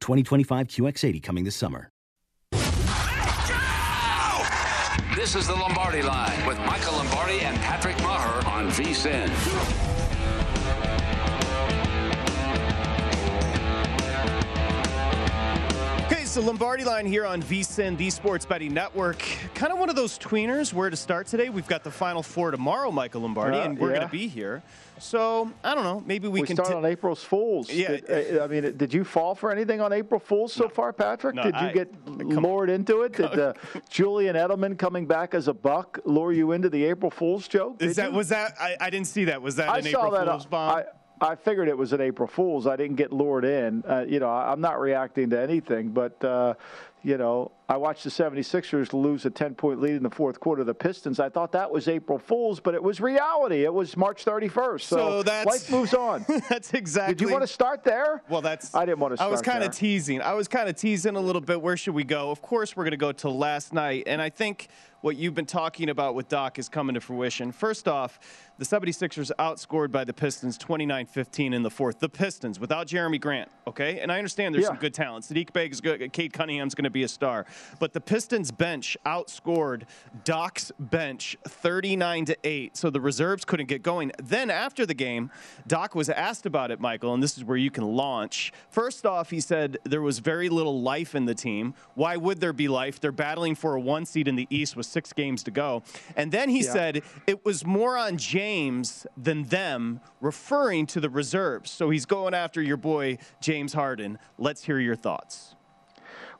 2025 QX80 coming this summer. This is the Lombardi line with Michael Lombardi and Patrick Meagher on VSIN. Okay, so Lombardi line here on VSIN, the Sports Betting Network. Kind of one of those tweeners. Where to start today? We've got the Final Four tomorrow, Michael Lombardi, Uh, and we're yeah. going to be here. So I don't know. Maybe we, We, can. start t- on April's Fools. Yeah. Did- uh, I mean, did you fall for anything on April Fools so far, Patrick? No, did you I- get lured into it? Did uh, Julian Edelman coming back as a buck lure you into the April Fools joke? Is that you? was that? I, I didn't see that. Was that I an saw April that. Fool's uh, bomb? I, I figured it was an April Fool's. I didn't get lured in. Uh, you know, I, I'm not reacting to anything, but, uh, you know, I watched the 76ers lose a 10 point lead in the fourth quarter of the Pistons. I thought that was April Fool's, but it was reality. It was March 31st. So, So that's- life moves on. That's exactly. Did you want to start there? Well, that's. I didn't want to I was kind of teasing. I was kind of teasing a little bit. Where should we go? Of course, we're going to go to last night. And I think what you've been talking about with Doc is coming to fruition. First off, the 76ers outscored by the Pistons 29 15 in the fourth. The Pistons without Jerami Grant, okay? And I understand there's Yeah. some good talent. Saddiq Bey is good. Cade Cunningham's going to be a star. But the Pistons bench outscored Doc's bench 39 to 8. So the reserves couldn't get going. Then after the game, Doc was asked about it, Michael, and this is where you can launch. First off, he said there was very little life in the team. Why would there be life? They're battling for a one seed in the East with six games to go. And then he Yeah. said it was more on James than them, referring to the reserves. So he's going after your boy, James Harden. Let's hear your thoughts.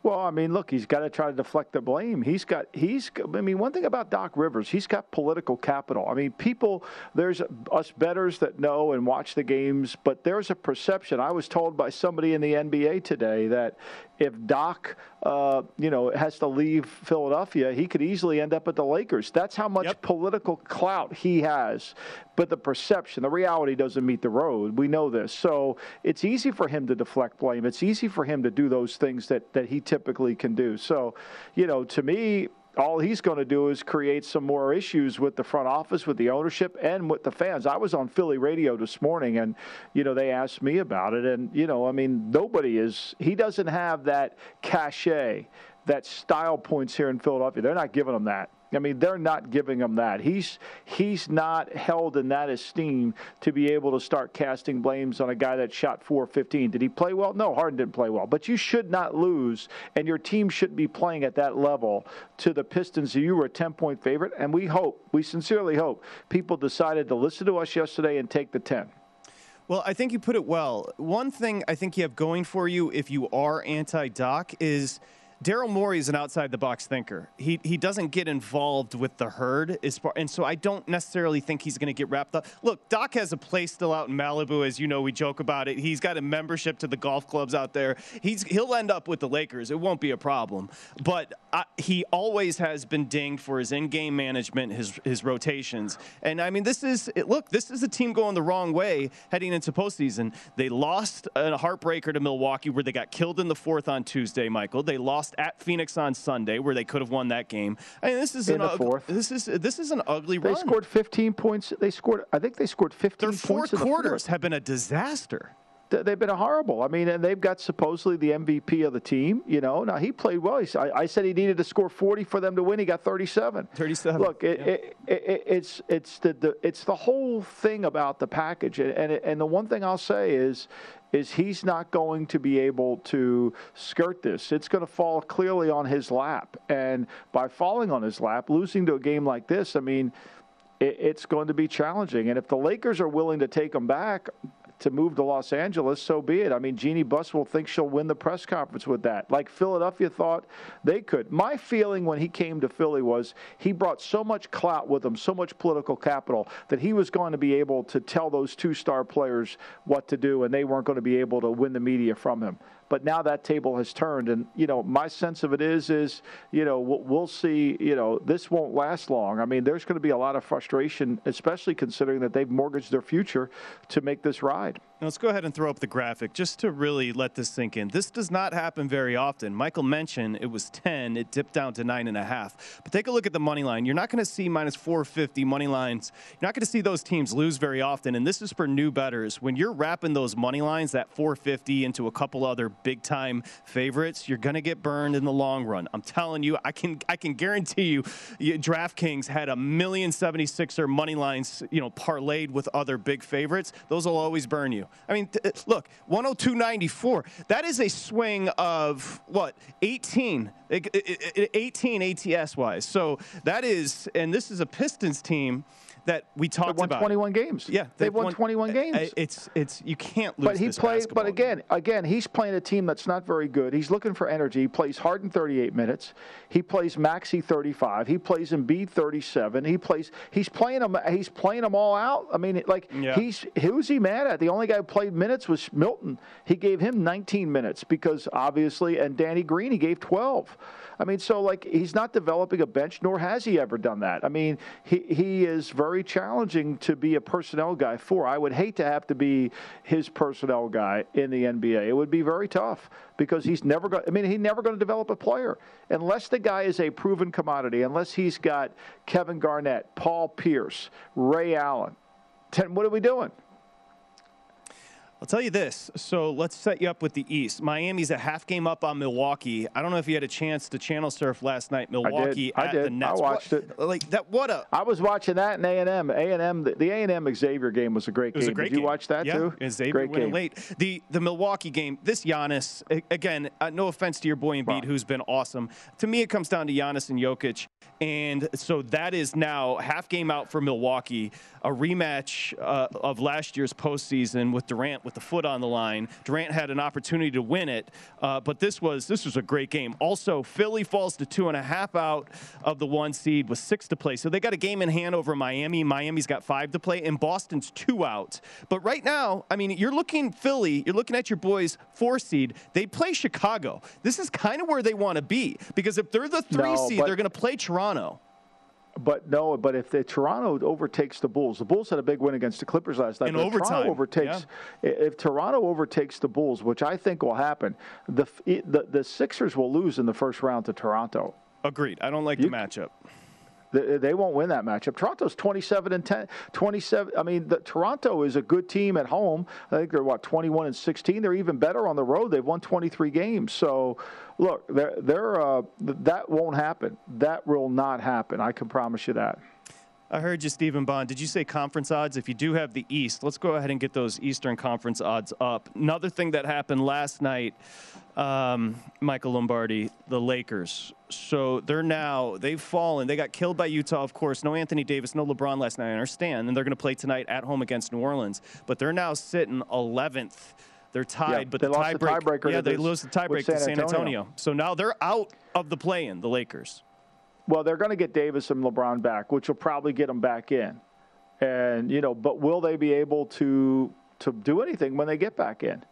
Well, I mean, look, he's got to try to deflect the blame. He's got, he's, I mean, one thing about Doc Rivers, he's got political capital. I mean, people, there's us betters that know and watch the games, but there's a perception. I was told by somebody in the NBA today that if Doc, uh, you know, has to leave Philadelphia, he could easily end up at the Lakers. That's how much Yep. political clout he has. But the perception, the reality doesn't meet the road. We know this. So it's easy for him to deflect blame. It's easy for him to do those things that, that he typically can do. So, you know, to me, all he's going to do is create some more issues with the front office, with the ownership, and with the fans. I was on Philly radio this morning, and you know they asked me about it, and you know, I mean, nobody is. He doesn't have that cachet, that style points here in Philadelphia. They're not giving him that. I mean, they're not giving him that. He's he's not held in that esteem to be able to start casting blames on a guy that shot 415. Did he play well? No, Harden didn't play well. But you should not lose, and your team shouldn't be playing at that level to the Pistons. You were a 10 point favorite, and we hope, we sincerely hope, people decided to listen to us yesterday and take the 10. Well, I think you put it well. One thing I think you have going for you if you are anti Doc is Daryl Morey is an outside the box thinker. He he doesn't get involved with the herd as far, and so I don't necessarily think he's going to get wrapped up. Look, Doc has a place still out in Malibu, as you know. We joke about it. He's got a membership to the golf clubs out there. He's he'll end up with the Lakers. It won't be a problem. But I, he always has been dinged for his in-game management, his his rotations, and I mean this is look, this is a team going the wrong way heading into postseason. They lost a heartbreaker to Milwaukee, where they got killed in the fourth on Tuesday. Michael, they lost lost at Phoenix on Sunday, where they could have won that game. I mean, this is in an the fourth. This is this is an ugly they run. They scored 15 points. They scored. I think they scored 15 Their four points. quarters the have been a disaster they've been horrible. I mean, and they've got supposedly the MVP of the team. You know, now he played well. He, I, I, said he needed to score 40 for them to win. He got 37. 37. Look, it, yeah. it, it, it's it's the, the, it's the whole thing about the package, and and, and the one thing I'll say is is he's not going to be able to skirt this. It's going to fall clearly on his lap, and by falling on his lap, losing to a game like this, I mean it's going to be challenging. And if the Lakers are willing to take him back, to move to Los Angeles, so be it. I mean, Jeanie Buss will think she'll win the press conference with that. Like Philadelphia thought they could. My feeling when he came to Philly was he brought so much clout with him, so much political capital, that he was going to be able to tell those two star players what to do, and they weren't going to be able to win the media from him. But now that table has turned, and you know my sense of it is, is you know we'll, see. You know this won't last long. I mean, there's going to be a lot of frustration, especially considering that they've mortgaged their future to make this ride. Now let's go ahead and throw up the graphic just to really let this sink in. This does not happen very often. Michael mentioned it was 10, it dipped down to 9.5. But take a look at the money line. You're not going to see minus 450 money lines. You're not going to see those teams lose very often. And this is for new betters. When you're wrapping those money lines, that 450 into a couple other big time favorites, you're going to get burned in the long run. I'm telling you, I can I can guarantee you, DraftKings had a million 76er money lines, you know, parlayed with other big favorites. Those will always burn you. I mean, th- uh, look, 102.94. That is a swing of what 18, 18 ATS wise. So that is, and this is a Pistons team that we talked won about. 21 games. Yeah, they've, they've won, won, 21 games. It's it's you can't lose. But he plays. But again, again, he's playing a team that's not very good. He's looking for energy. He plays Harden 38 minutes. He plays Maxey 35. He plays Embiid 37. He plays. He's playing them. He's playing them all out. I mean, like yeah. he's who's he mad at? The only guy who played minutes was Milton. He gave him 19 minutes because obviously, and Danny Green he gave 12. I mean, so like he's not developing a bench, nor has he ever done that. I mean, he he is very challenging to be a personnel guy for. I would hate to have to be his personnel guy in the NBA. It would be very tough because he's never going. I mean, he's never going to develop a player unless the guy is a proven commodity. Unless he's got Kevin Garnett, Paul Pierce, Ray Allen. Ten, what are we doing? I'll tell you this. So let's set you up with the East. Miami's a half game up on Milwaukee. I don't know if you had a chance to channel surf last night. Milwaukee I did. at I did. the Nets. I watched what, it. Like that. What a. I was watching that in A and M. A and M. The A and M Xavier game was a great game. A great did game. you watch that yeah, too? Xavier great winning game. late. The the Milwaukee game. This Giannis again. Uh, no offense to your boy Embiid, wow. who's been awesome. To me, it comes down to Giannis and Jokic, and so that is now half game out for Milwaukee. A rematch uh, of last year's postseason with Durant with the foot on the line. Durant had an opportunity to win it, uh, but this was this was a great game. Also, Philly falls to two and a half out of the one seed with six to play, so they got a game in hand over Miami. Miami's got five to play, and Boston's two out. But right now, I mean, you're looking Philly, you're looking at your boys four seed. They play Chicago. This is kind of where they want to be because if they're the three no, seed, they're going to play Toronto. But no, but if the Toronto overtakes the Bulls, the Bulls had a big win against the Clippers last night. In overtime, Toronto overtakes. Yeah. If Toronto overtakes the Bulls, which I think will happen, the the, the Sixers will lose in the first round to Toronto. Agreed. I don't like you, the matchup. They won't win that matchup. Toronto's 27 and 10. 27. I mean, the, Toronto is a good team at home. I think they're what 21 and 16. They're even better on the road. They've won 23 games. So, look, they're, they're uh, that won't happen. That will not happen. I can promise you that. I heard you, Stephen Bond. Did you say conference odds? If you do have the East, let's go ahead and get those Eastern Conference odds up. Another thing that happened last night, um, Michael Lombardi, the Lakers. So they're now, they've fallen. They got killed by Utah, of course. No Anthony Davis, no LeBron last night, I understand. And they're going to play tonight at home against New Orleans. But they're now sitting 11th. They're tied, Yeah, but they the lost the tiebreak, tiebreaker yeah, to they lose the tiebreak with to San Antonio. Antonio. So now they're out of the play-in, the Lakers. Well, they're going to get Davis and LeBron back, which will probably get them back in. And you know, but will they be able to to do anything when they get back in?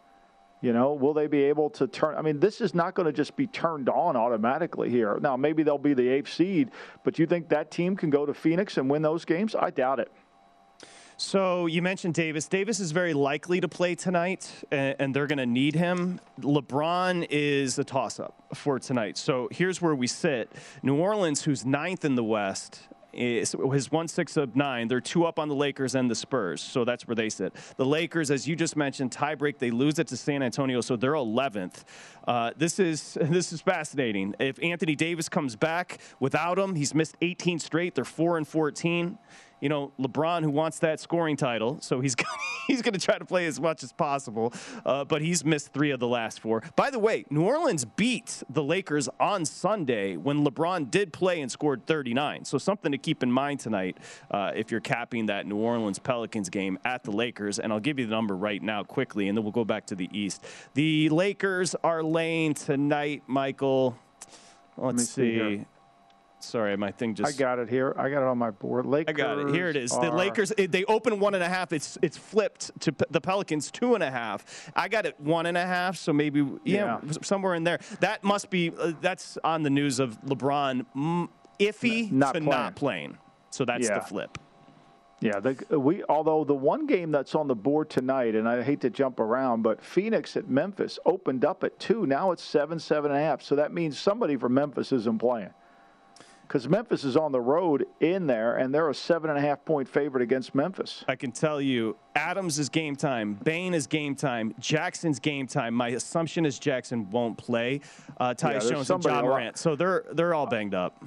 You know, will they be able to turn? I mean, this is not going to just be turned on automatically here. Now, maybe they'll be the eighth seed, but you think that team can go to Phoenix and win those games? I doubt it. So you mentioned Davis. Davis is very likely to play tonight, and, they're going to need him. LeBron is a toss-up for tonight. So here's where we sit: New Orleans, who's ninth in the West. Is, has won six of nine. They're two up on the Lakers and the Spurs, so that's where they sit. The Lakers, as you just mentioned, tiebreak. They lose it to San Antonio, so they're 11th. Uh, this is this is fascinating. If Anthony Davis comes back without him, he's missed 18 straight. They're four and 14 you know, LeBron, who wants that scoring title, so he's he's going to try to play as much as possible. Uh, but he's missed three of the last four. By the way, New Orleans beat the Lakers on Sunday when LeBron did play and scored 39. So something to keep in mind tonight uh, if you're capping that New Orleans Pelicans game at the Lakers. And I'll give you the number right now quickly, and then we'll go back to the East. The Lakers are laying tonight, Michael. Let's me see see. Sorry, my thing just. I got it here. I got it on my board. Lakers. I got it. Here it is. The Lakers. it- They open one and a half. It's it's flipped to P- the Pelicans two and a half. I got it one and a half. So maybe yeah, Yeah. somewhere in there. That must be. Uh, that's on the news of LeBron mm, iffy N- not to playing. not playing. So that's Yeah. the flip. Yeah, the, we although the one game that's on the board tonight, and I hate to jump around, but Phoenix at Memphis opened up at two. Now it's seven, seven and a half. So that means somebody from Memphis isn't playing. Because Memphis is on the road in there, and they're a seven and a half point favorite against Memphis. I can tell you, Adams is game time. Bane is game time. Jackson's game time. My assumption is Jackson won't play. Uh, Tyus there's Jones and Ja Morant. So they're they're all banged up.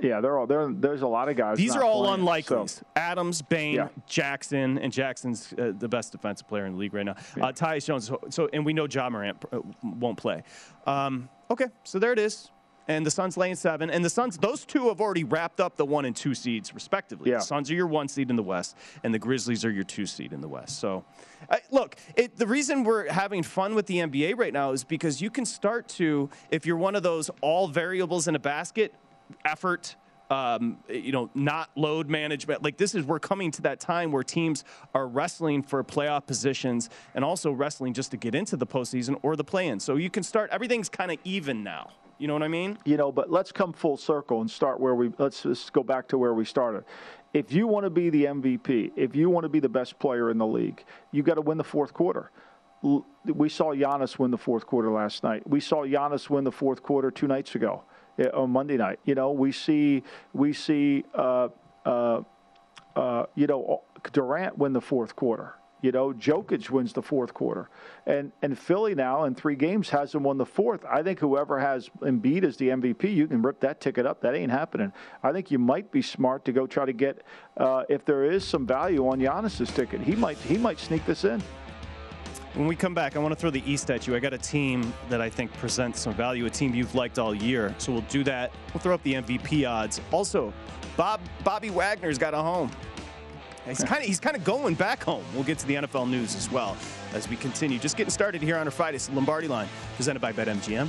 Yeah, they're all there. There's a lot of guys. These are all playing, unlikelies. so- Adams, Bane, Yeah. Jackson, and Jackson's uh, the best defensive player in the league right now. Uh, Tyus Jones. So, so, and we know Ja Morant uh, won't play. Um, okay, so there it is. And the Suns laying seven. And the Suns, those two have already wrapped up the one and two seeds, respectively. Yeah. The Suns are your one seed in the West, and the Grizzlies are your two seed in the West. So, uh, look, it, the reason we're having fun with the NBA right now is because you can start to, if you're one of those all variables in a basket, effort, um, you know, not load management. Like this is we're coming to that time where teams are wrestling for playoff positions and also wrestling just to get into the postseason or the play-in. So you can start. Everything's kind of even now. You know what I mean? you know, but let's come full circle and start where we let's just go back to where we started. If you want to be the MVP, if you want to be the best player in the league, you got to win the fourth quarter. We saw Giannis win the fourth quarter last night. We saw Giannis win the fourth quarter two nights ago eh, on Monday night. You know, we see we see uh, uh, uh, you know Durant win the fourth quarter. You know, Jokic wins the fourth quarter, and and Philly now in three games hasn't won the fourth. I think whoever has Embiid as the MVP, you can rip that ticket up. That ain't happening. I think you might be smart to go try to get uh, if there is some value on Giannis's ticket. He might he might sneak this in. When we come back, I want to throw the East at you. I got a team that I think presents some value, a team you've liked all year. So we'll do that. We'll throw up the MVP odds. Also, Bob Bobby Wagner's got a home. He's kind of he's kind of going back home. We'll get to the NFL news as well as we continue. Just getting started here on our Friday Lombardi Line, presented by BetMGM.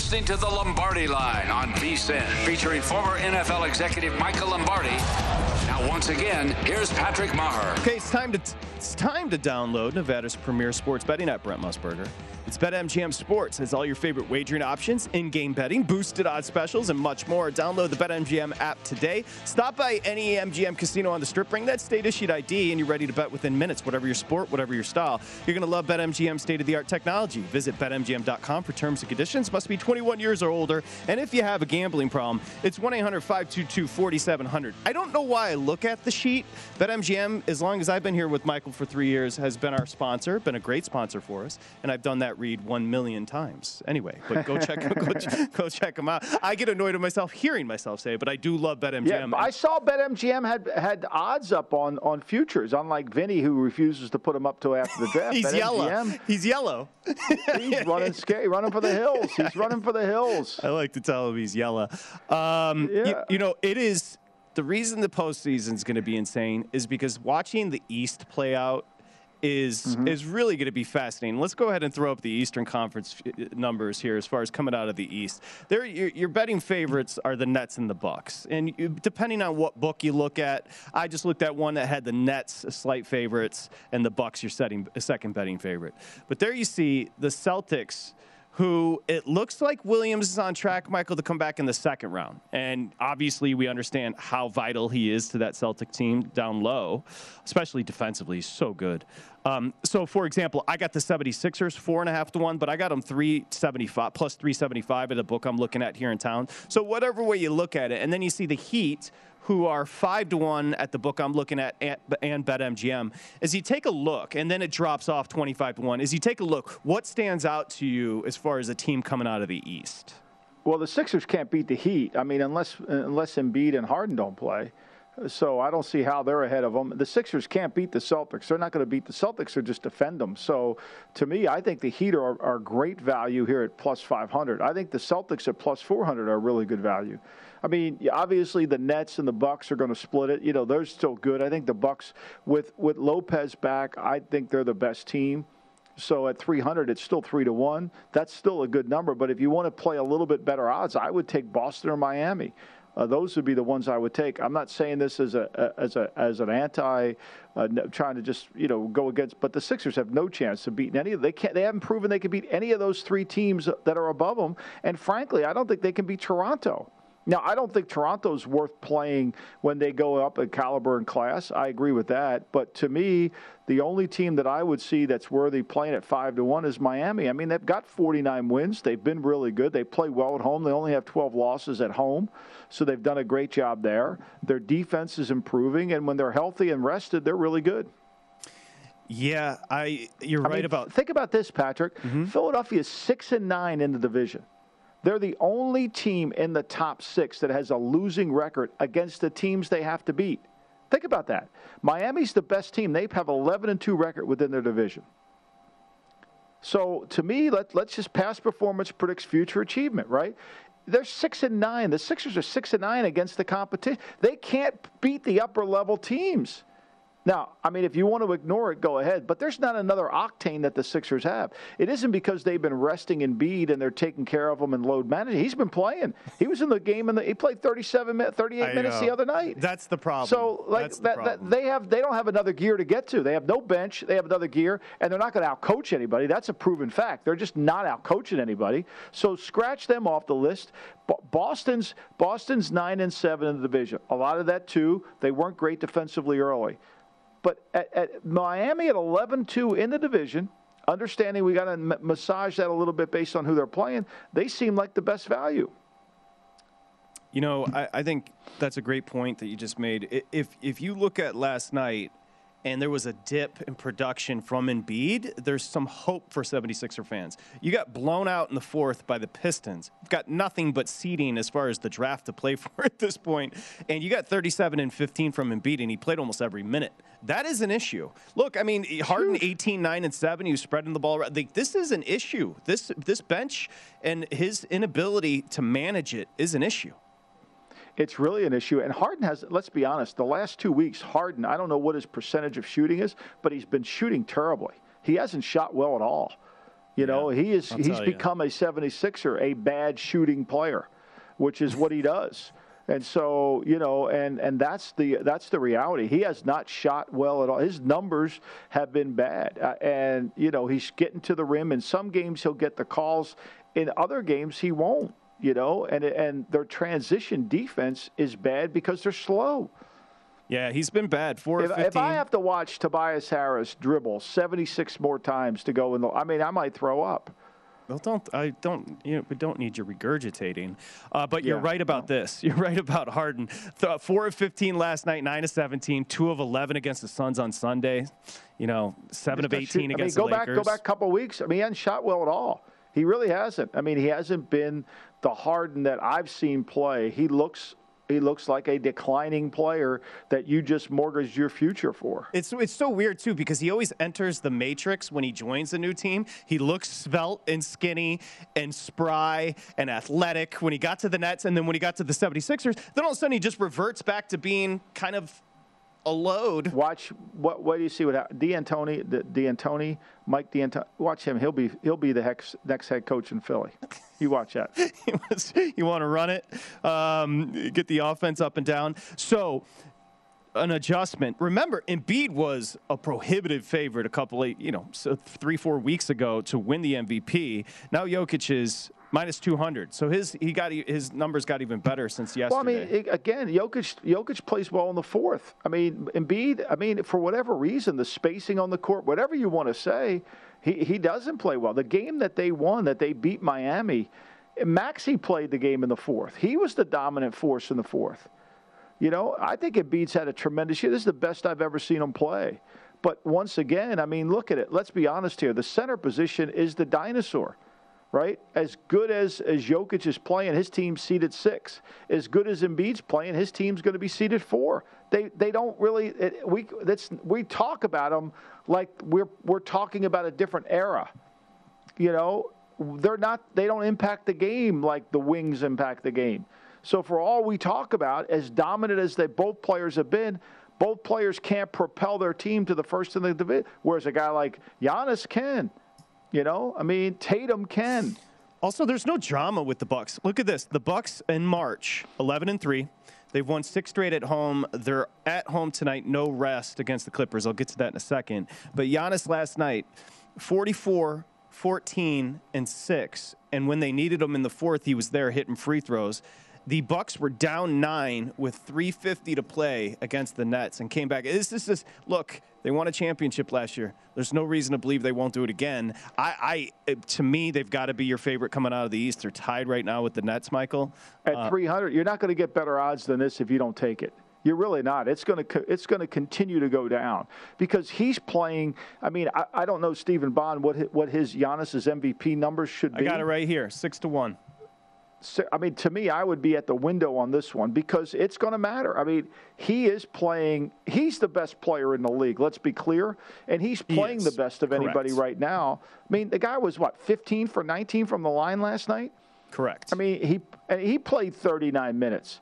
listening to the Lombardi Line on VSIN, featuring former NFL executive Michael Lombardi. Now, once again, here's Patrick Meagher. Okay, it's time to it's time to download Nevada's premier sports betting app, Brent Musburger. It's BetMGM Sports. Has all your favorite wagering options, in-game betting, boosted odds specials, and much more. Download the BetMGM app today. Stop by any MGM casino on the Strip. Bring that state-issued ID, and you're ready to bet within minutes. Whatever your sport, whatever your style, you're going to love BetMGM's state-of-the-art technology. Visit BetMGM.com for terms and conditions. Must be 21 years or older. And if you have a gambling problem, it's 1-800-522-4700. I don't know why I look at the sheet. BetMGM, as long as I've been here with Michael for three years, has been our sponsor, been a great sponsor for us, and I've done that read one million times. Anyway, but go check go, ch- go check them out. I get annoyed at myself hearing myself say it, but I do love BetMGM. Yeah, I saw BetMGM had had odds up on, on futures, unlike Vinny, who refuses to put them up till after the draft. He's BetMGM, yellow. He's yellow. he's running running for the hills. He's running for the hills. I like to tell him he's yellow. Um, Yeah. you, you know, it is the reason the postseason is going to be insane is because watching the East play out is Mm-hmm. is really going to be fascinating. Let's go ahead and throw up the Eastern Conference uh, numbers here as far as coming out of the East. There, your, your betting favorites are the Nets and the Bucks, and you, depending on what book you look at, I just looked at one that had the Nets slight favorites and the Bucks your setting a second betting favorite. But there you see the Celtics who it looks like Williams is on track, Michael, to come back in the second round. And obviously, we understand how vital he is to that Celtic team down low, especially defensively. He's so good. Um, so, for example, I got the 76ers four and a half to one, but I got them 375 plus 375 at the book I'm looking at here in town. So, whatever way you look at it, and then you see the Heat who are five to one at the book I'm looking at and, and BetMGM. As you take a look, and then it drops off 25 to one. As you take a look, what stands out to you as far as a team coming out of the East? Well, the Sixers can't beat the Heat. I mean, unless unless Embiid and Harden don't play. So I don't see how they're ahead of them. The Sixers can't beat the Celtics. They're not going to beat the Celtics or just defend them. So to me, I think the Heat are, are great value here at plus 500. I think the Celtics at plus 400 are really good value. I mean, obviously the Nets and the Bucks are going to split it. You know, they're still good. I think the Bucks with with Lopez back, I think they're the best team. So at 300, it's still three to one. That's still a good number. But if you want to play a little bit better odds, I would take Boston or Miami. Uh, those would be the ones I would take. I'm not saying this as a as a as an anti, uh, trying to just you know go against. But the Sixers have no chance of beating any of they can't. They haven't proven they can beat any of those three teams that are above them. And frankly, I don't think they can beat Toronto. Now, I don't think Toronto's worth playing when they go up in caliber and class. I agree with that. But to me, the only team that I would see that's worthy playing at 5 to 1 is Miami. I mean, they've got 49 wins. They've been really good. They play well at home. They only have 12 losses at home. So they've done a great job there. Their defense is improving. And when they're healthy and rested, they're really good. Yeah, I you're I right mean, about Think about this, Patrick. Mm-hmm. Philadelphia is 6 and 9 in the division. They're the only team in the top six that has a losing record against the teams they have to beat. Think about that. Miami's the best team. They have 11 and 2 record within their division. So to me, let, let's just past performance predicts future achievement, right? They're six and nine. The Sixers are six and nine against the competition. They can't beat the upper level teams. Now, I mean, if you want to ignore it, go ahead. But there's not another octane that the Sixers have. It isn't because they've been resting Embiid and they're taking care of him and load managing. He's been playing. He was in the game and he played 37, min- 38 I minutes know. the other night. That's the problem. So, like That's the that, that, they have, they don't have another gear to get to. They have no bench. They have another gear, and they're not going to outcoach anybody. That's a proven fact. They're just not outcoaching anybody. So scratch them off the list. Boston's Boston's nine and seven in the division. A lot of that too. They weren't great defensively early, but at, at Miami at 11-2 in the division. Understanding we got to massage that a little bit based on who they're playing. They seem like the best value. You know, I, I think that's a great point that you just made. If if you look at last night and there was a dip in production from Embiid, there's some hope for 76er fans. You got blown out in the fourth by the Pistons. You've got nothing but seeding as far as the draft to play for at this point. And you got 37 and 15 from Embiid, and he played almost every minute. That is an issue. Look, I mean, Harden 18, 9, and 7, he was spreading the ball around. Like, this is an issue. This this bench and his inability to manage it is an issue. It's really an issue. And Harden has, let's be honest, the last two weeks, Harden, I don't know what his percentage of shooting is, but he's been shooting terribly. He hasn't shot well at all. You know, he is I'll he's tell you. become a 76er, a bad shooting player, which is what he does. And so, you know, and and that's the that's the reality. He has not shot well at all. His numbers have been bad, uh, and you know he's getting to the rim. In some games, he'll get the calls. In other games, he won't. You know, and and their transition defense is bad because they're slow. Yeah, he's been bad. Four If, if I have to watch Tobias Harris dribble 76 more times to go in the, I mean, I might throw up. Well, don't I don't you know we don't need you regurgitating, uh, but you're right about this. You're right about Harden. Th- four of 15 last night, nine of 17, two of 11 against the Suns on Sunday. You know, seven of 18 shooting. against I mean, go the back, go back a couple weeks. I mean, he hasn't shot well at all. He really hasn't. I mean, he hasn't been the Harden that I've seen play. He looks, he looks like a declining player that you just mortgaged your future for. It's it's so weird too because he always enters the matrix when he joins a new team. He looks svelte and skinny and spry and athletic when he got to the Nets and then when he got to the 76ers, then all of a sudden he just reverts back to being kind of a load. Watch what what do you see hap- D'Antoni, the D'Antoni, Mike D'Antoni. Watch him. He'll be he'll be the hex, next head coach in Philly. You watch that. you want to run it, um, get the offense up and down. So, an adjustment. Remember, Embiid was a prohibitive favorite a couple of, you know, so three, four weeks ago to win the MVP. Now Jokic is minus 200. So his he got his numbers got even better since yesterday. Well, I mean, again, Jokic, Jokic plays well in the fourth. I mean, Embiid, I mean, for whatever reason, the spacing on the court, whatever you want to say, he, he doesn't play well. The game that they won, that they beat Miami, Maxey played the game in the fourth. He was the dominant force in the fourth. You know, I think Embiid's had a tremendous year. This is the best I've ever seen him play. But once again, I mean, look at it. Let's be honest here. The center position is the dinosaur right? As good as as Jokic is playing, his team's seated six. As good as Embiid's playing, his team's going to be seated four. They they don't really it, we that's we talk about them like we're we're talking about a different era. You know, they're not they don't impact the game like the wings impact the game. So for all we talk about, as dominant as they both players have been, both players can't propel their team to the first in the division. Whereas a guy like Giannis can. You know, I mean, Tatum can. Also, there's no drama with the Bucks. Look at this: the Bucks in March, 11 and three. They've won six straight at home. They're at home tonight, no rest against the Clippers. I'll get to that in a second. But Giannis last night, 44, 14, and six. And when they needed him in the fourth, he was there hitting free throws. The Bucks were down nine with 350 to play against the Nets and came back. This is just look. They won a championship last year. There's no reason to believe they won't do it again. I, I to me, they've got to be your favorite coming out of the East. They're tied right now with the Nets, Michael. At Uh, 300, you're not going to get better odds than this if you don't take it. You're really not. It's going to it's going to continue to go down because he's playing. I mean, I, I don't know Stephen Bond what his, what his Giannis's MVP numbers should be. I got it right here, six to one. I mean, to me, I would be at the window on this one because it's going to matter. I mean, he is playing. He's the best player in the league. Let's be clear, and he's playing is. the best of anybody Correct. right now. I mean, the guy was what 15 for 19 from the line last night. Correct. I mean, he and he played 39 minutes.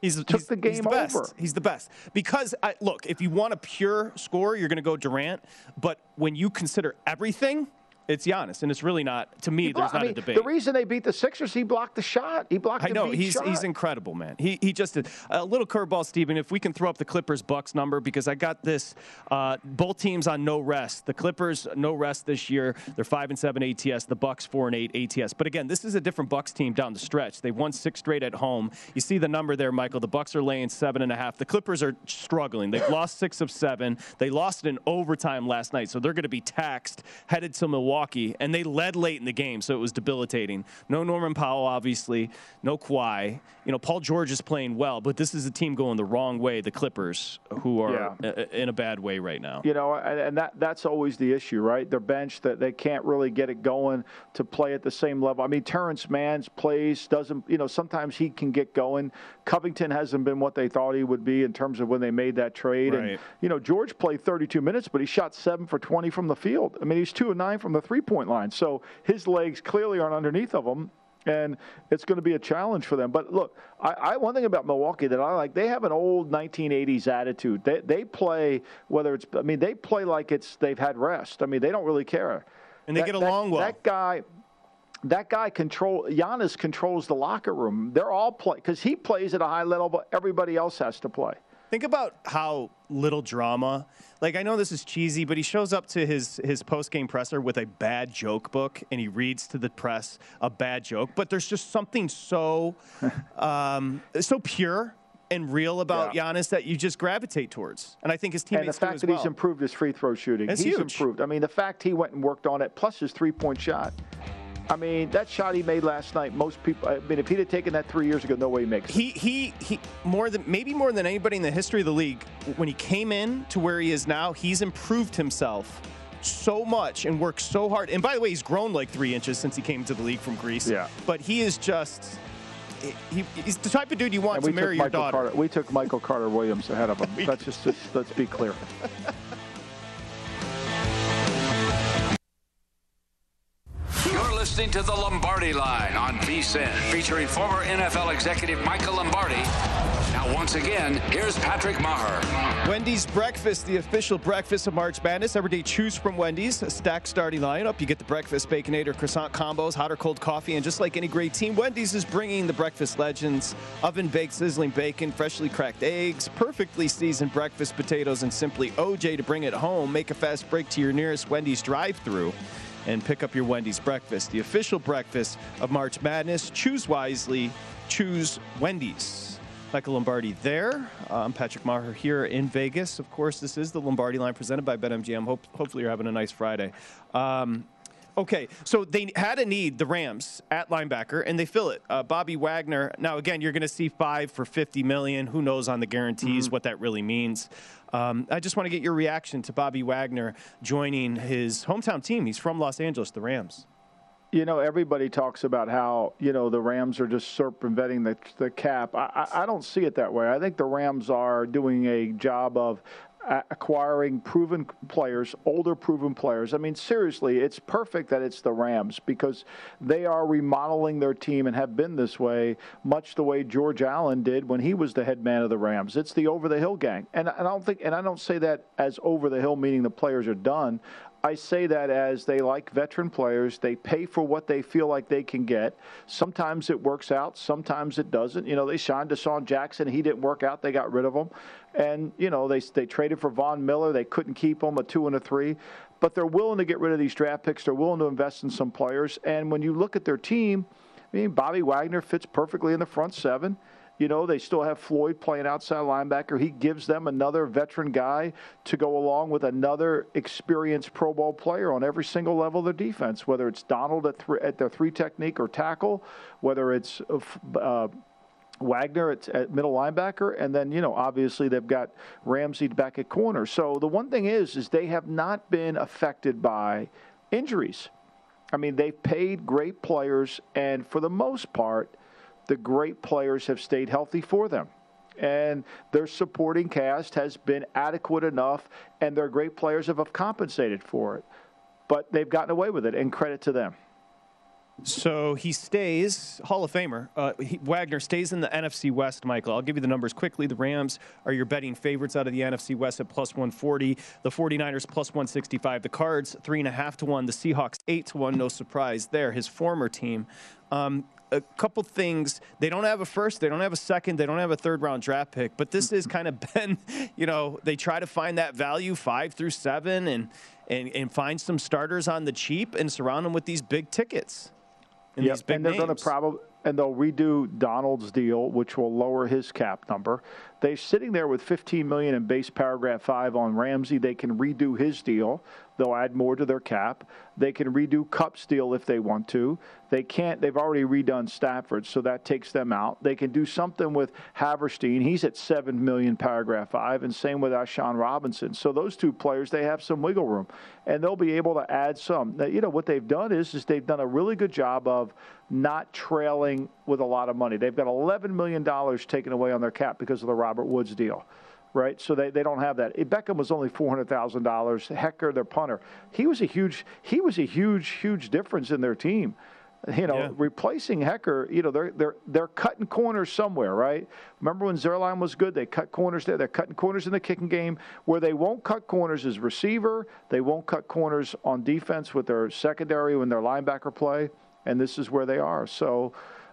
He's took he's, the game he's the best. over. He's the best because I, look, if you want a pure score, you're going to go Durant. But when you consider everything, it's Giannis, and it's really not. To me, there's I not mean, a debate. the reason they beat the Sixers, he blocked the shot. He blocked. I know he's shot. he's incredible, man. He he just did a little curveball, Stephen. If we can throw up the Clippers Bucks number because I got this. Uh, both teams on no rest. The Clippers no rest this year. They're five and seven ATS. The Bucks four and eight ATS. But again, this is a different Bucks team down the stretch. They've won six straight at home. You see the number there, Michael. The Bucks are laying seven and a half. The Clippers are struggling. They've lost six of seven. They lost it in overtime last night, so they're going to be taxed headed to Milwaukee, and they led late in the game, so it was debilitating. No Norman Powell, obviously. No Kawhi. You know, Paul George is playing well, but this is a team going the wrong way. The Clippers, who are uh, in a bad way right now. You know, and, and that that's always the issue, right? Their bench that they can't really get it going to play at the same level. I mean, Terance Mann's plays doesn't. You know, sometimes he can get going. Covington hasn't been what they thought he would be in terms of when they made that trade. And you know, George played 32 minutes, but he shot seven for 20 from the field. I mean, he's two and nine from the three point line. So his legs clearly aren't underneath of him. And it's going to be a challenge for them. But look, I, I one thing about Milwaukee that I like, they have an old 1980s attitude. They they play whether it's I mean they play like it's they've had rest. I mean they don't really care. And they That- get that- along well. That guy. That guy control Giannis controls the locker room. They're all play because he plays at a high level, but everybody else has to play. Think about how little drama. Like I know this is cheesy, but he shows up to his his post game presser with a bad joke book, and he reads to the press a bad joke. But there's just something so um, so pure and real about Giannis that you just gravitate towards. And I think his teammates. And the fact that well. he's improved his free throw shooting, That's he's huge. improved. I mean, the fact he went and worked on it, plus his three point shot. I mean, that shot he made last night, most people, I mean, if he'd have taken that three years ago, no way he makes it. he he he more than maybe more than anybody in the history of the league when he came in to where he is now he's improved himself so much and worked so hard and by the way he's grown like three inches since he came to the league from greece Yeah. but he is just he, he's the type of dude you want to marry your Michael daughter Carter. We took Michael Carter Williams ahead of him. Let's just, just let's be clear. listening to the Lombardi Line on VSIN, featuring former NFL executive Michael Lombardi. Now, once again, here's Patrick Meagher. Wendy's Breakfast, the official breakfast of March Madness. Every day, choose from Wendy's. A stacked starting lineup. You get the breakfast, baconator, croissant combos, hot or cold coffee, and just like any great team, Wendy's is bringing the breakfast legends: oven baked, sizzling bacon, freshly cracked eggs, perfectly seasoned breakfast potatoes, and simply OJ to bring it home. Make a fast break to your nearest Wendy's drive-through. And pick up your Wendy's breakfast, the official breakfast of March Madness. Choose wisely, choose Wendy's. Michael Lombardi there. I'm Patrick Meagher here in Vegas. Of course, this is the Lombardi line presented by BetMGM. Hope, hopefully, you're having a nice Friday. Um, okay, so they had a need, the Rams, at linebacker, and they fill it. Uh, Bobby Wagner. Now, again, you're going to see five for 50 million. Who knows on the guarantees what that really means? Um, I just want to get your reaction to Bobby Wagner joining his hometown team. He's from Los Angeles, the Rams. You know, everybody talks about how you know the Rams are just circumventing the the cap. I, I don't see it that way. I think the Rams are doing a job of acquiring proven players, older proven players. I mean, seriously, it's perfect that it's the Rams because they are remodeling their team and have been this way, much the way George Allen did when he was the head man of the Rams. It's the over the hill gang, and, I don't think, and I don't say that as over the hill meaning the players are done. I say that as they like veteran players. They pay for what they feel like they can get. Sometimes it works out, sometimes it doesn't. You know, they signed DeSean Jackson. He didn't work out. They got rid of him. And, you know, they, they traded for Von Miller. They couldn't keep him, a two and a three. But they're willing to get rid of these draft picks. They're willing to invest in some players. And when you look at their team, I mean, Bobby Wagner fits perfectly in the front seven. You know, they still have Floyd playing outside linebacker. He gives them another veteran guy to go along with another experienced Pro Bowl player on every single level of their defense, whether it's Donald at, th- at their three technique or tackle, whether it's uh, uh Wagner at, at, middle linebacker, and then you know obviously they've got Ramsey back at corner. So the one thing is, is they have not been affected by injuries. I mean, they've paid great players, and for the most part, the great players have stayed healthy for them. And their supporting cast has been adequate enough, and their great players have compensated for it. But they've gotten away with it, and credit to them. So he stays, Hall of Famer. Uh, he, Wagner stays in the NFC West, Michael. I'll give you the numbers quickly. The Rams are your betting favorites out of the NFC West at plus 140. The 49ers plus 165. The Cards, 3.5 to 1. The Seahawks, 8 to 1. No surprise there. His former team. Um, a couple things. They don't have a first, they don't have a second, they don't have a third round draft pick, but this is kind of been, you know, they try to find that value five through seven and, and, and find some starters on the cheap and surround them with these big tickets. And yep. these big and they're going to probably and they'll redo Donald's deal, which will lower his cap number. They're sitting there with 15 million in base paragraph five on Ramsey. They can redo his deal. They'll add more to their cap. They can redo Kupp's deal if they want to. They can't. They've already redone Stafford, so that takes them out. They can do something with Havenstein. He's at seven million, paragraph five, and same with A'Shawn Robinson. So those two players, they have some wiggle room, and they'll be able to add some. Now, you know what they've done is, is they've done a really good job of not trailing with a lot of money. They've got 11 million dollars taken away on their cap because of the Robert Woods deal right? So they, they don't have that. Beckham was only four hundred thousand dollars. Hekker, their punter, he was a huge he was a huge huge difference in their team. You know, yeah. replacing Hekker, you know, they're they're they're cutting corners somewhere, right? Remember when Zuerlein was good? They cut corners there. They're cutting corners in the kicking game. Where they won't cut corners is receiver. They won't cut corners on defense with their secondary when their linebacker play. And this is where they are. So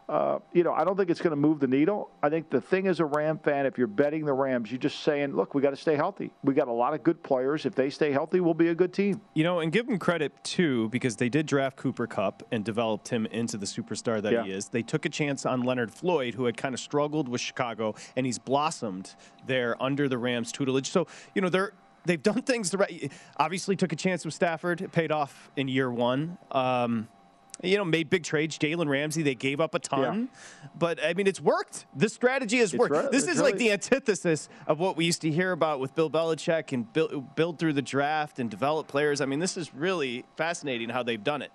uh, you know, I don't think it's going to move the needle. I think the thing as a Ram fan, if you're betting the Rams, you're just saying, look, we got to stay healthy. We got a lot of good players. If they stay healthy, we'll be a good team. You know, and give them credit too, because they did draft Cooper Kupp and developed him into the superstar that yeah. he is. They took a chance on Leonard Floyd, who had kind of struggled with Chicago, and he's blossomed there under the Rams' tutelage. So, you know, they're they've done things the right. Obviously, took a chance with Stafford. It paid off in year one. Um, you know, made big trades. Jalen Ramsey, they gave up a ton, yeah. but I mean, it's worked. This strategy has worked. Right. This is really... like the antithesis of what we used to hear about with Bill Belichick and build, build through the draft and develop players. I mean, this is really fascinating how they've done it.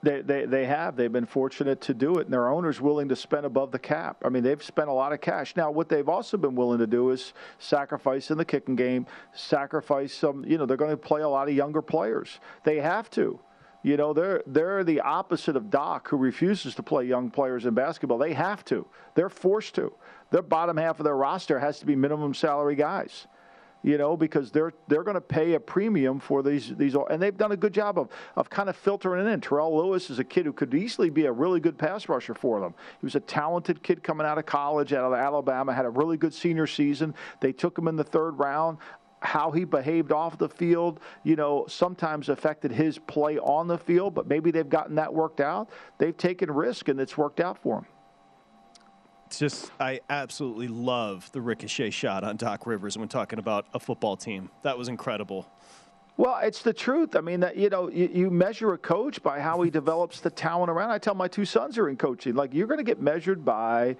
They, they, they have. They've been fortunate to do it, and their owners willing to spend above the cap. I mean, they've spent a lot of cash. Now, what they've also been willing to do is sacrifice in the kicking game, sacrifice some, you know, they're going to play a lot of younger players. They have to. You know, they're they're the opposite of Doc, who refuses to play young players in basketball. They have to. They're forced to. Their bottom half of their roster has to be minimum salary guys. You know, because they're they're going to pay a premium for these these, and they've done a good job of of kind of filtering it in. Terrell Lewis is a kid who could easily be a really good pass rusher for them. He was a talented kid coming out of college, out of Alabama, had a really good senior season. They took him in the third round how he behaved off the field, you know, sometimes affected his play on the field, but maybe they've gotten that worked out. They've taken risk and it's worked out for them. It's just, I absolutely love the ricochet shot on Doc Rivers when talking about a football team. That was incredible. Well, it's the truth. I mean, that you know, you, you, measure a coach by how he develops the talent around. I tell my two sons who are in coaching, like you're going to get measured by,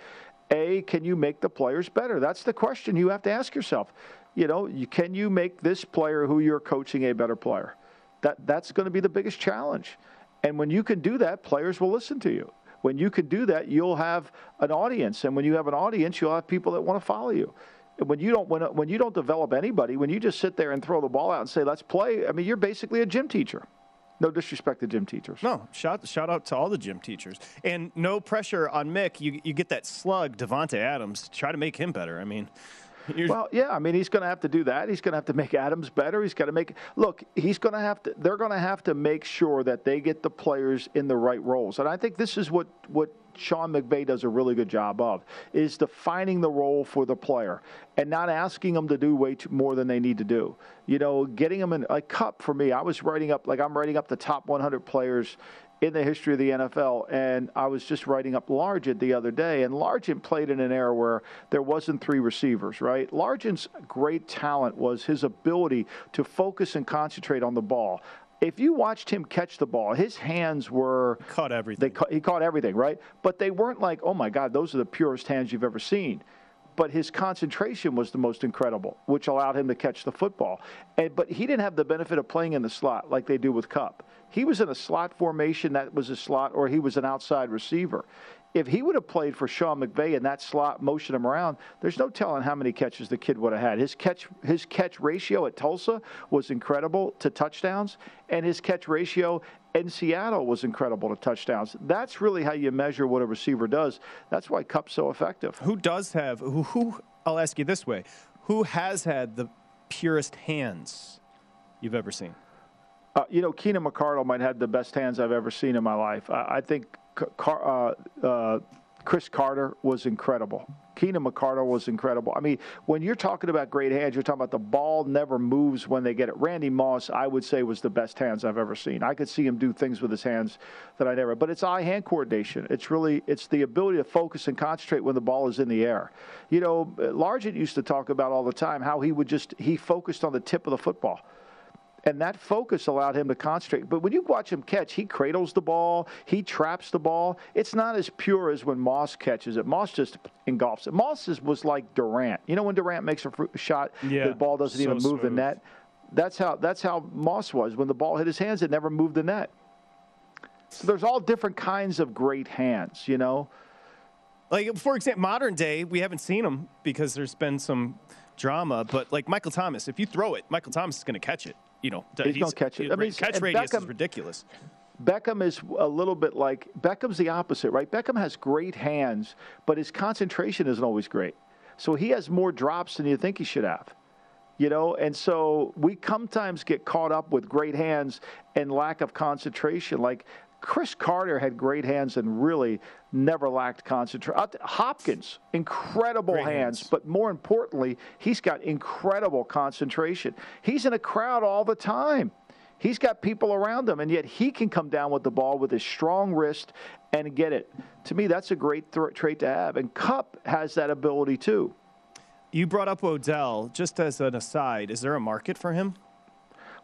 a, can you make the players better? That's the question you have to ask yourself you know, you, can you make this player who you're coaching a better player? That that's going to be the biggest challenge. And when you can do that, players will listen to you. When you can do that, you'll have an audience, and when you have an audience, you'll have people that want to follow you. When you don't when, when you don't develop anybody, when you just sit there and throw the ball out and say let's play, I mean you're basically a gym teacher. No disrespect to gym teachers. No, shout shout out to all the gym teachers, and no pressure on Mick. You you get that slug, Davante Adams. To try to make him better. I mean, well, yeah. I mean, he's going to have to do that. He's going to have to make Adams better. He's got to make. Look, he's going to have to. They're going to have to make sure that they get the players in the right roles. And I think this is what what Sean McVay does a really good job of is defining the role for the player and not asking them to do way too, more than they need to do. You know, getting them in a cup for me. I was writing up like I'm writing up the top 100 players in the history of the NFL. And I was just writing up Largent the other day, and Largent played in an era where there wasn't three receivers, right? Largent's great talent was his ability to focus and concentrate on the ball. If you watched him catch the ball, his hands were caught everything. They, he caught everything, right? But they weren't like, oh my God, those are the purest hands you've ever seen but his concentration was the most incredible, which allowed him to catch the football. And, but he didn't have the benefit of playing in the slot like they do with Kupp. He was in a slot formation that was a slot, or he was an outside receiver. If he would have played for Sean McVay in that slot, motion him around, there's no telling how many catches the kid would have had. His catch, his catch ratio at Tulsa was incredible to touchdowns, and his catch ratio in Seattle was incredible to touchdowns. That's really how you measure what a receiver does. That's why Kupp's so effective. Who does have who? who I'll ask you this way: Who has had the purest hands you've ever seen? Uh, you know, Keenan McCardell might have the best hands I've ever seen in my life. I, I think Car- uh, uh, Cris Carter was incredible. Keenan McCardell was incredible. I mean, when you're talking about great hands, you're talking about the ball never moves when they get it. Randy Moss, I would say, was the best hands I've ever seen. I could see him do things with his hands that I never. But it's eye-hand coordination. It's really it's the ability to focus and concentrate when the ball is in the air. You know, Largent used to talk about all the time how he would just he focused on the tip of the football and that focus allowed him to concentrate. But when you watch him catch, he cradles the ball, he traps the ball. It's not as pure as when Moss catches it. Moss just engulfs it. Moss is, was like Durant. You know when Durant makes a shot, yeah, the ball doesn't so even move smooth. the net. That's how that's how Moss was. When the ball hit his hands, it never moved the net. So there's all different kinds of great hands, you know. Like for example, modern day, we haven't seen him because there's been some drama. But like Michael Thomas, if you throw it, Michael Thomas is going to catch it you know, he's, he's going to catch it. I mean, catch radius Beckham, is ridiculous. Beckham is a little bit like Beckham's the opposite, right? Beckham has great hands, but his concentration isn't always great. So he has more drops than you think he should have. You know, and so we sometimes get caught up with great hands and lack of concentration. Like Cris Carter had great hands and really never lacked concentration. Hopkins, incredible hands, hands, but more importantly, he's got incredible concentration. He's in a crowd all the time. He's got people around him, and yet he can come down with the ball with his strong wrist and get it. To me, that's a great th- trait to have. And Kupp has that ability too. You brought up Odell. Just as an aside, is there a market for him?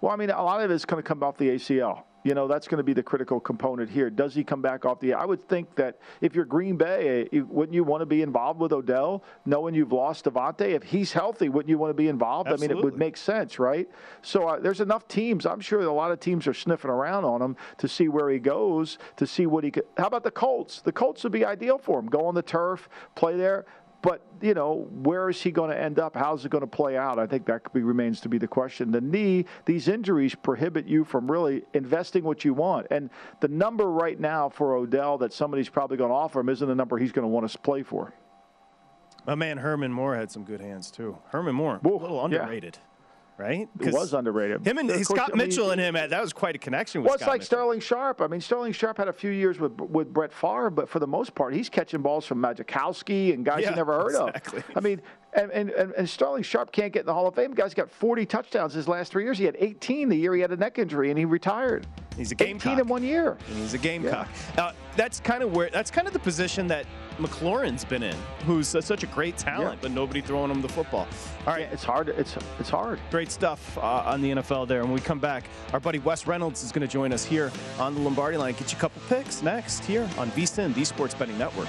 Well, I mean, a lot of it is going to come off the ACL you know that's going to be the critical component here. Does he come back off the? I would think that if you're Green Bay, wouldn't you want to be involved with Odell, knowing you've lost Davante? If he's healthy, wouldn't you want to be involved? Absolutely. I mean, it would make sense, right? So uh, there's enough teams. I'm sure a lot of teams are sniffing around on him to see where he goes, to see what he could. How about the Colts? The Colts would be ideal for him. Go on the turf, play there. But you know, where is he going to end up? How's it going to play out? I think that be, remains to be the question. The knee, these injuries prohibit you from really investing what you want. And the number right now for Odell that somebody's probably going to offer him isn't the number he's going to want to play for. My man Herman Moore had some good hands too. Herman Moore, a little underrated. Yeah right? It was underrated. Him and of Scott Mitchell I mean, and him, that was quite a connection with well, it's Scott like Mitchell. Sterling Sharpe. I mean, Sterling Sharpe had a few years with with Brett Favre, but for the most part, he's catching balls from Majkowski and guys Yeah, you never heard exactly. of. I mean, and, and, and, and Sterling Sharpe can't get in the Hall of Fame. The guy's got 40 touchdowns his last three years. He had 18 the year he had a neck injury and he retired. He's a 18 gamecock. in one year. He's a gamecock. Uh, that's kind of where that's kind of the position that McLaurin's been in, who's such a great talent, Yeah. but nobody throwing him the football. All right, Yeah, it's hard. It's it's hard. Great stuff uh, on the NFL there. And when we come back, our buddy Wes Reynolds is going to join us here on the Lombardi line. Get you a couple picks next here on VSIN, the Sports Betting Network.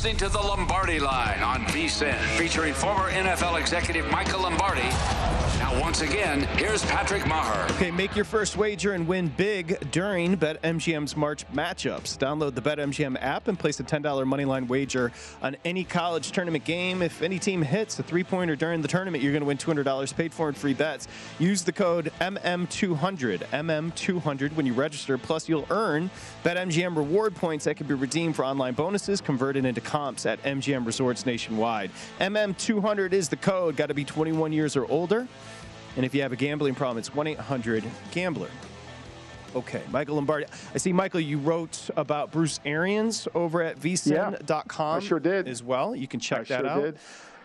listening to the Lombardi Line on VSIN, featuring former NFL executive Michael Lombardi. Now, once again, here's Patrick Meagher. Okay, make your first wager and win big during BetMGM's March matchups. Download the BetMGM app and place a $10 moneyline wager on any college tournament game. If any team hits a three pointer during the tournament, you're going to win $200 paid for in free bets. Use the code MM200, MM200 when you register. Plus, you'll earn BetMGM reward points that can be redeemed for online bonuses converted into comps at MGM resorts nationwide. MM200 is the code. Got to be 21 years or older. And if you have a gambling problem, it's 1 800 Gambler. Okay, Michael Lombardi. I see, Michael, you wrote about Bruce Arians over at vsin.com. I sure did. As well. You can check I that sure out. did.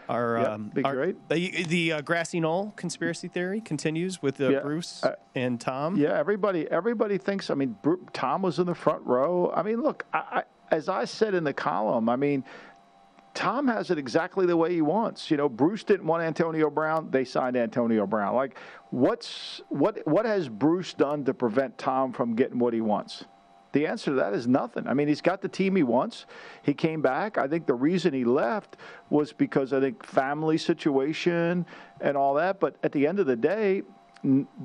Our, Yep, um, be our- great. The, the uh, grassy knoll conspiracy theory continues with uh, Yeah, Bruce uh, and Tom. Yeah, everybody everybody thinks. I mean, Bru- Tom was in the front row. I mean, look, I, as I said in the column, I mean, Tom has it exactly the way he wants. You know, Bruce didn't want Antonio Brown; they signed Antonio Brown. Like, what's what what has Bruce done to prevent Tom from getting what he wants? The answer to that is nothing. I mean, he's got the team he wants. He came back. I think the reason he left was because I think family situation and all that. But at the end of the day,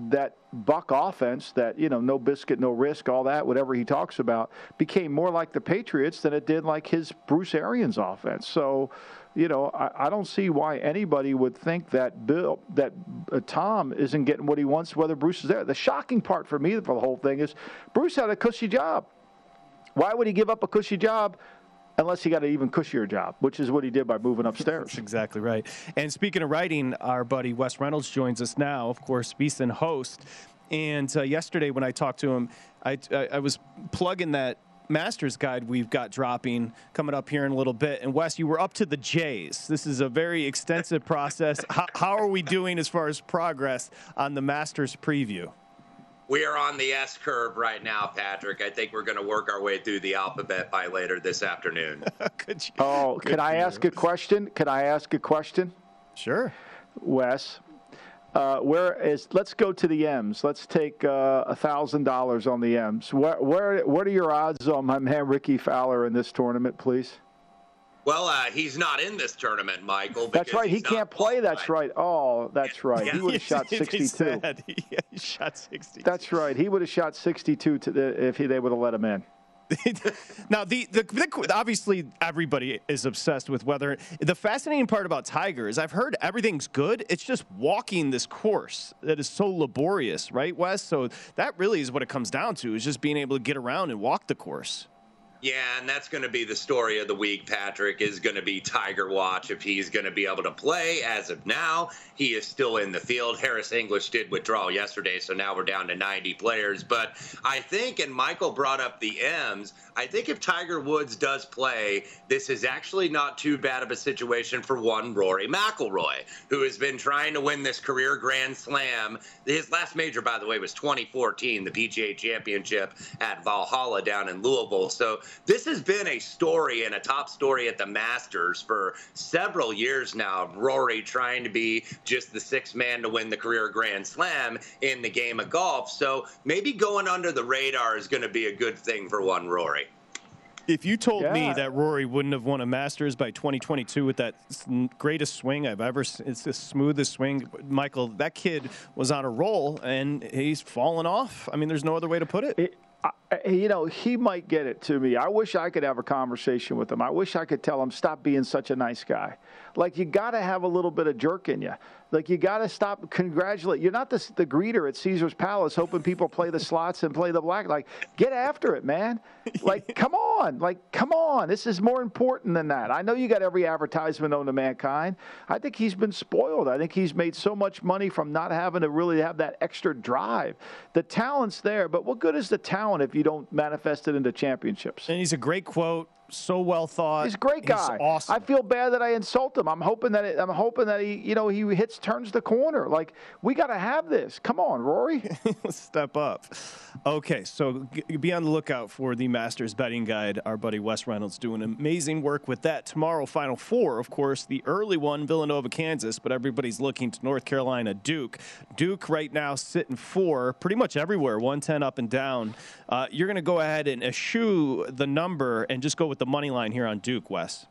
that Buck offense, that you know, no biscuit, no risk, all that, whatever he talks about, became more like the Patriots than it did like his Bruce Arians offense. So, you know, I, I don't see why anybody would think that Bill, that uh, Tom isn't getting what he wants, whether Bruce is there. The shocking part for me for the whole thing is Bruce had a cushy job. Why would he give up a cushy job unless he got an even cushier job, which is what he did by moving upstairs. That's exactly right. And speaking of writing, our buddy Wes Reynolds joins us now. Of course, VSiN host. And uh, yesterday when I talked to him, I, I, I was plugging that Masters guide we've got dropping coming up here in a little bit. And Wes, you were up to the J's. This is a very extensive process. How, how are we doing as far as progress on the Masters preview? We are on the S curve right now, Patrick. I think we're going to work our way through the alphabet by later this afternoon. Could you, oh, can I ask a question? Can I ask a question? Sure. Wes, uh, where is? Let's go to the M's. Let's take uh, a thousand dollars on the M's. Where, where, what are your odds on my man Rickie Fowler in this tournament, please? Well, uh, he's not in this tournament, Michael. That's right. He can't play. That's right. Oh, that's right. Yeah. He would have shot 62. he shot 62. That's right. He would have shot 62 to the, if he, they would have let him in. now, the, the, the, obviously everybody is obsessed with whether the fascinating part about Tiger is I've heard everything's good. It's just walking this course that is so laborious, right, Wes? So that really is what it comes down to is just being able to get around and walk the course. Yeah, and that's going to be the story of the week, Patrick, is going to be Tiger Watch if he's going to be able to play. As of now, he is still in the field. Harris English did withdraw yesterday, so now we're down to 90 players. But I think, and Michael brought up the M's, I think if Tiger Woods does play, this is actually not too bad of a situation for one Rory McIlroy, who has been trying to win this career Grand Slam. His last major, by the way, was 2014, the PGA Championship at Valhalla down in Louisville. So this has been a story and a top story at the Masters for several years now. Rory trying to be just the sixth man to win the career Grand Slam in the game of golf. So maybe going under the radar is going to be a good thing for one Rory. If you told Yeah. me that Rory wouldn't have won a Masters by 2022 with that greatest swing I've ever, it's the smoothest swing, Michael, that kid was on a roll and he's fallen off. I mean, there's no other way to put it. I, you know, he might get it to me. I wish I could have a conversation with him. I wish I could tell him, stop being such a nice guy. Like, you got to have a little bit of jerk in you. Like, you got to stop congratulate. You're not the, the greeter at Caesar's Palace hoping people play the slots and play the black. Like, get after it, man. Like, come on. Like, come on. This is more important than that. I know you got every advertisement known to mankind. I think he's been spoiled. I think he's made so much money from not having to really have that extra drive. The talent's there, but what good is the talent if you don't manifest it into championships? And he's a great quote, so well thought. He's a great guy. awesome. I feel bad that I insult him. I'm hoping that it, I'm hoping that he, you know, he hits turns the corner. Like we got to have this. Come on, Rory. Step up. Okay, so g- be on the lookout for the Masters betting guide. Our buddy Wes Reynolds doing amazing work with that. Tomorrow, Final Four, of course, the early one, Villanova, Kansas, but everybody's looking to North Carolina, Duke. Duke right now sitting four, pretty much everywhere, 110 up and down. Uh, you're going to go ahead and eschew the number and just go with the money line here on Duke, Wes.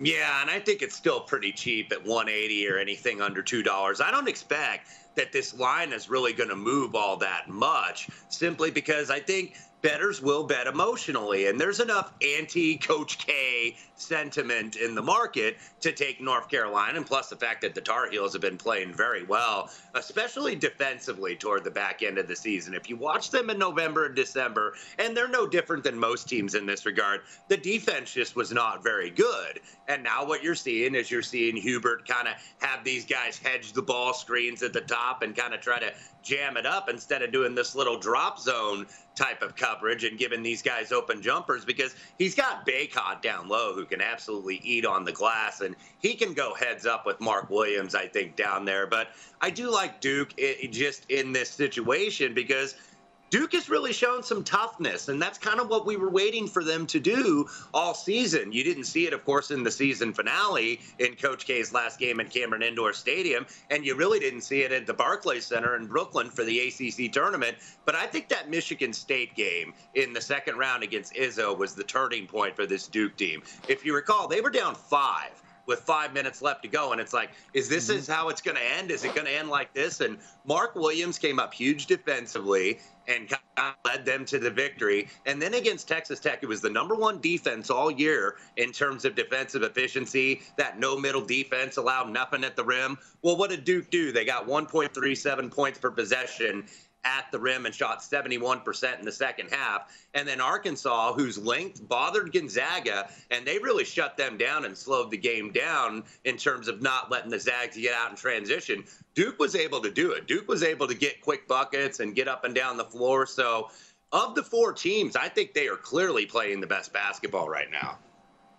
Yeah, and I think it's still pretty cheap at 180 or anything under two dollars. I don't expect that this line is really going to move all that much, simply because I think betters will bet emotionally, and there's enough anti-Coach K sentiment in the market to take North Carolina, and plus the fact that the Tar Heels have been playing very well, especially defensively toward the back end of the season. If you watch them in November and December, and they're no different than most teams in this regard, the defense just was not very good. And now what you're seeing is you're seeing Hubert kind of have these guys hedge the ball screens at the top and kind of try to jam it up instead of doing this little drop zone type of coverage and giving these guys open jumpers because he's got Bacot down low who can absolutely eat on the glass and he can go heads up with Mark Williams, I think, down there. But I do like Duke i just in this situation because Duke has really shown some toughness, and that's kind of what we were waiting for them to do all season. You didn't see it, of course, in the season finale in Coach K's last game at Cameron Indoor Stadium, and you really didn't see it at the Barclays Center in Brooklyn for the ACC tournament. But I think that Michigan State game in the second round against Izzo was the turning point for this Duke team. If you recall, they were down five with five minutes left to go. And it's like, is this Mm-hmm. is how it's going to end? Is it going to end like this? And Mark Williams came up huge defensively and kind of led them to the victory. And then against Texas Tech, it was the number one defense all year in terms of defensive efficiency. That no middle defense allowed nothing at the rim. Well, what did Duke do? They got 1.37 points per possession. At the rim and shot 71% in the second half. And then Arkansas, whose length bothered Gonzaga, and they really shut them down and slowed the game down in terms of not letting the Zags get out in transition. Duke was able to do it. Duke was able to get quick buckets and get up and down the floor. So, of the four teams, I think they are clearly playing the best basketball right now.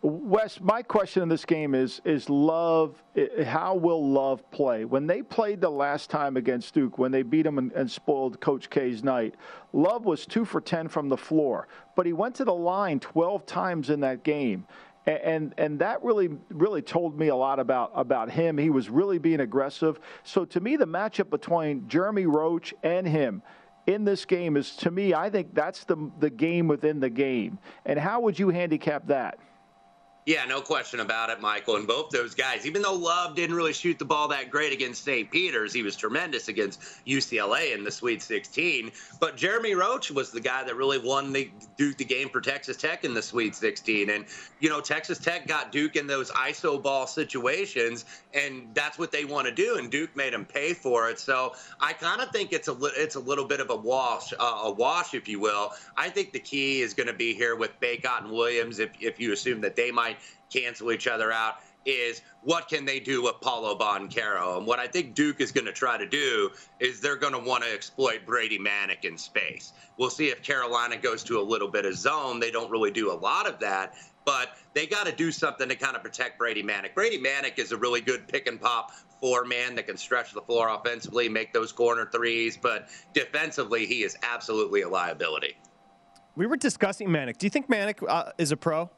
Wes, my question in this game is: Is Love? How will Love play when they played the last time against Duke? When they beat them and, and, spoiled Coach K's night, Love was two for ten from the floor, but he went to the line twelve times in that game, and and, and that really really told me a lot about about him. He was really being aggressive. So to me, the matchup between Jeremy Roach and him in this game is to me, I think that's the the game within the game. And how would you handicap that? Yeah, no question about it, Michael. And both those guys, even though Love didn't really shoot the ball that great against St. Peter's, he was tremendous against UCLA in the Sweet 16. But Jeremy Roach was the guy that really won the Duke the game for Texas Tech in the Sweet 16. And, you know, Texas Tech got Duke in those ISO ball situations, and that's what they want to do. And Duke made them pay for it. So I kind of think it's a, it's a little bit of a wash, uh, a wash, if you will. I think the key is going to be here with Bacot and Williams, if, if you assume that they might cancel each other out is what can they do with Paolo Banchero? And what I think Duke is going to try to do is they're going to want to exploit Brady Manek in space. We'll see if Carolina goes to a little bit of zone. They don't really do a lot of that, but they got to do something to kind of protect Brady Manek. Brady Manek is a really good pick and pop four man that can stretch the floor offensively, make those corner threes, but defensively, he is absolutely a liability. We were discussing Manek. Do you think Manek uh, is a pro?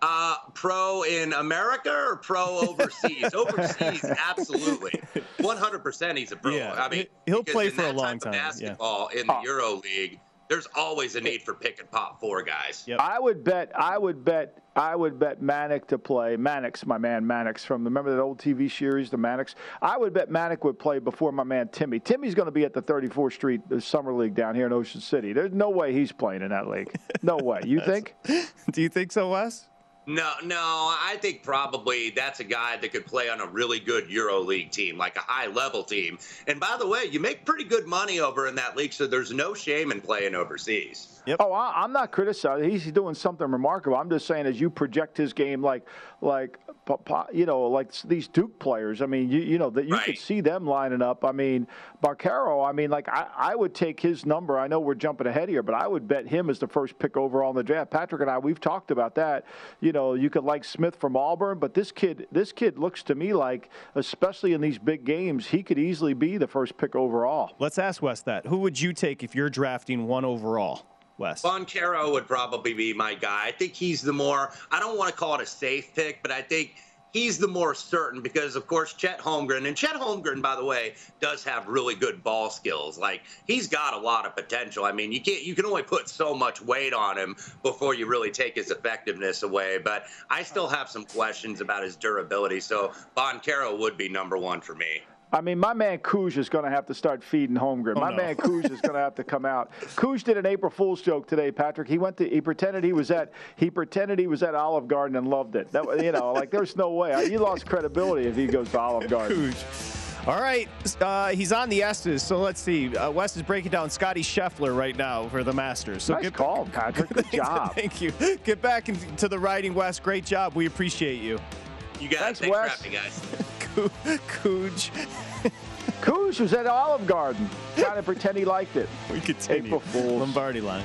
Uh, pro in America or pro overseas? overseas, absolutely, one hundred percent. He's a pro. Yeah, I mean, he'll play for a long time. Basketball yeah. in the Euro League, there's always a need for pick and pop four guys. Yep. I would bet. I would bet. I would bet Manek to play. Mannix, my man Mannix from remember that old TV series, the Mannix. I would bet Manek would play before my man Timmy. Timmy's going to be at the 34th Street Summer League down here in Ocean City. There's no way he's playing in that league. No way. You think? Do you think so, Wes? No, no, I think probably that's a guy that could play on a really good Euro League team, like a high level team. And by the way, you make pretty good money over in that league, so there's no shame in playing overseas. Yep. Oh, I, am not criticizing. He's doing something remarkable. I'm just saying, as you project his game, like, like, you know, like these Duke players. I mean, you, you know, that you right. could see them lining up. I mean, Banchero. I mean, like, I, I would take his number. I know we're jumping ahead here, but I would bet him as the first pick overall in the draft. Patrick and I, we've talked about that. You know, you could like Smith from Auburn, but this kid, this kid looks to me like, especially in these big games, he could easily be the first pick overall. Let's ask Wes that. Who would you take if you're drafting one overall? Wes? Banchero would probably be my guy. I think he's the more, I don't want to call it a safe pick, but I think he's the more certain because, of course, Chet Holmgren, and Chet Holmgren, by the way, does have really good ball skills. Like he's got a lot of potential. I mean, you can't, you can only put so much weight on him before you really take his effectiveness away. But I still have some questions about his durability. So Banchero would be number one for me. I mean, my man Cooge is going to have to start feeding Holmgren. Oh, my no. man Cooge is going to have to come out. Cooge did an April Fool's joke today, Patrick. He went to he pretended he was at he pretended he was at Olive Garden and loved it. That you know, like there's no way. He lost credibility if he goes to Olive Garden. All right, uh, he's on the S's. So let's see. Uh, Wes is breaking down Scotty Scheffler right now for the Masters. So nice get call, Patrick. Good job. Thank you. Get back into the writing, Wes. Great job. We appreciate you. You got Thanks, it. Thanks Wes. for having me, guys. Cooge. Cooge was at Olive Garden trying to pretend he liked it. We continue. April Fools. Lombardi line.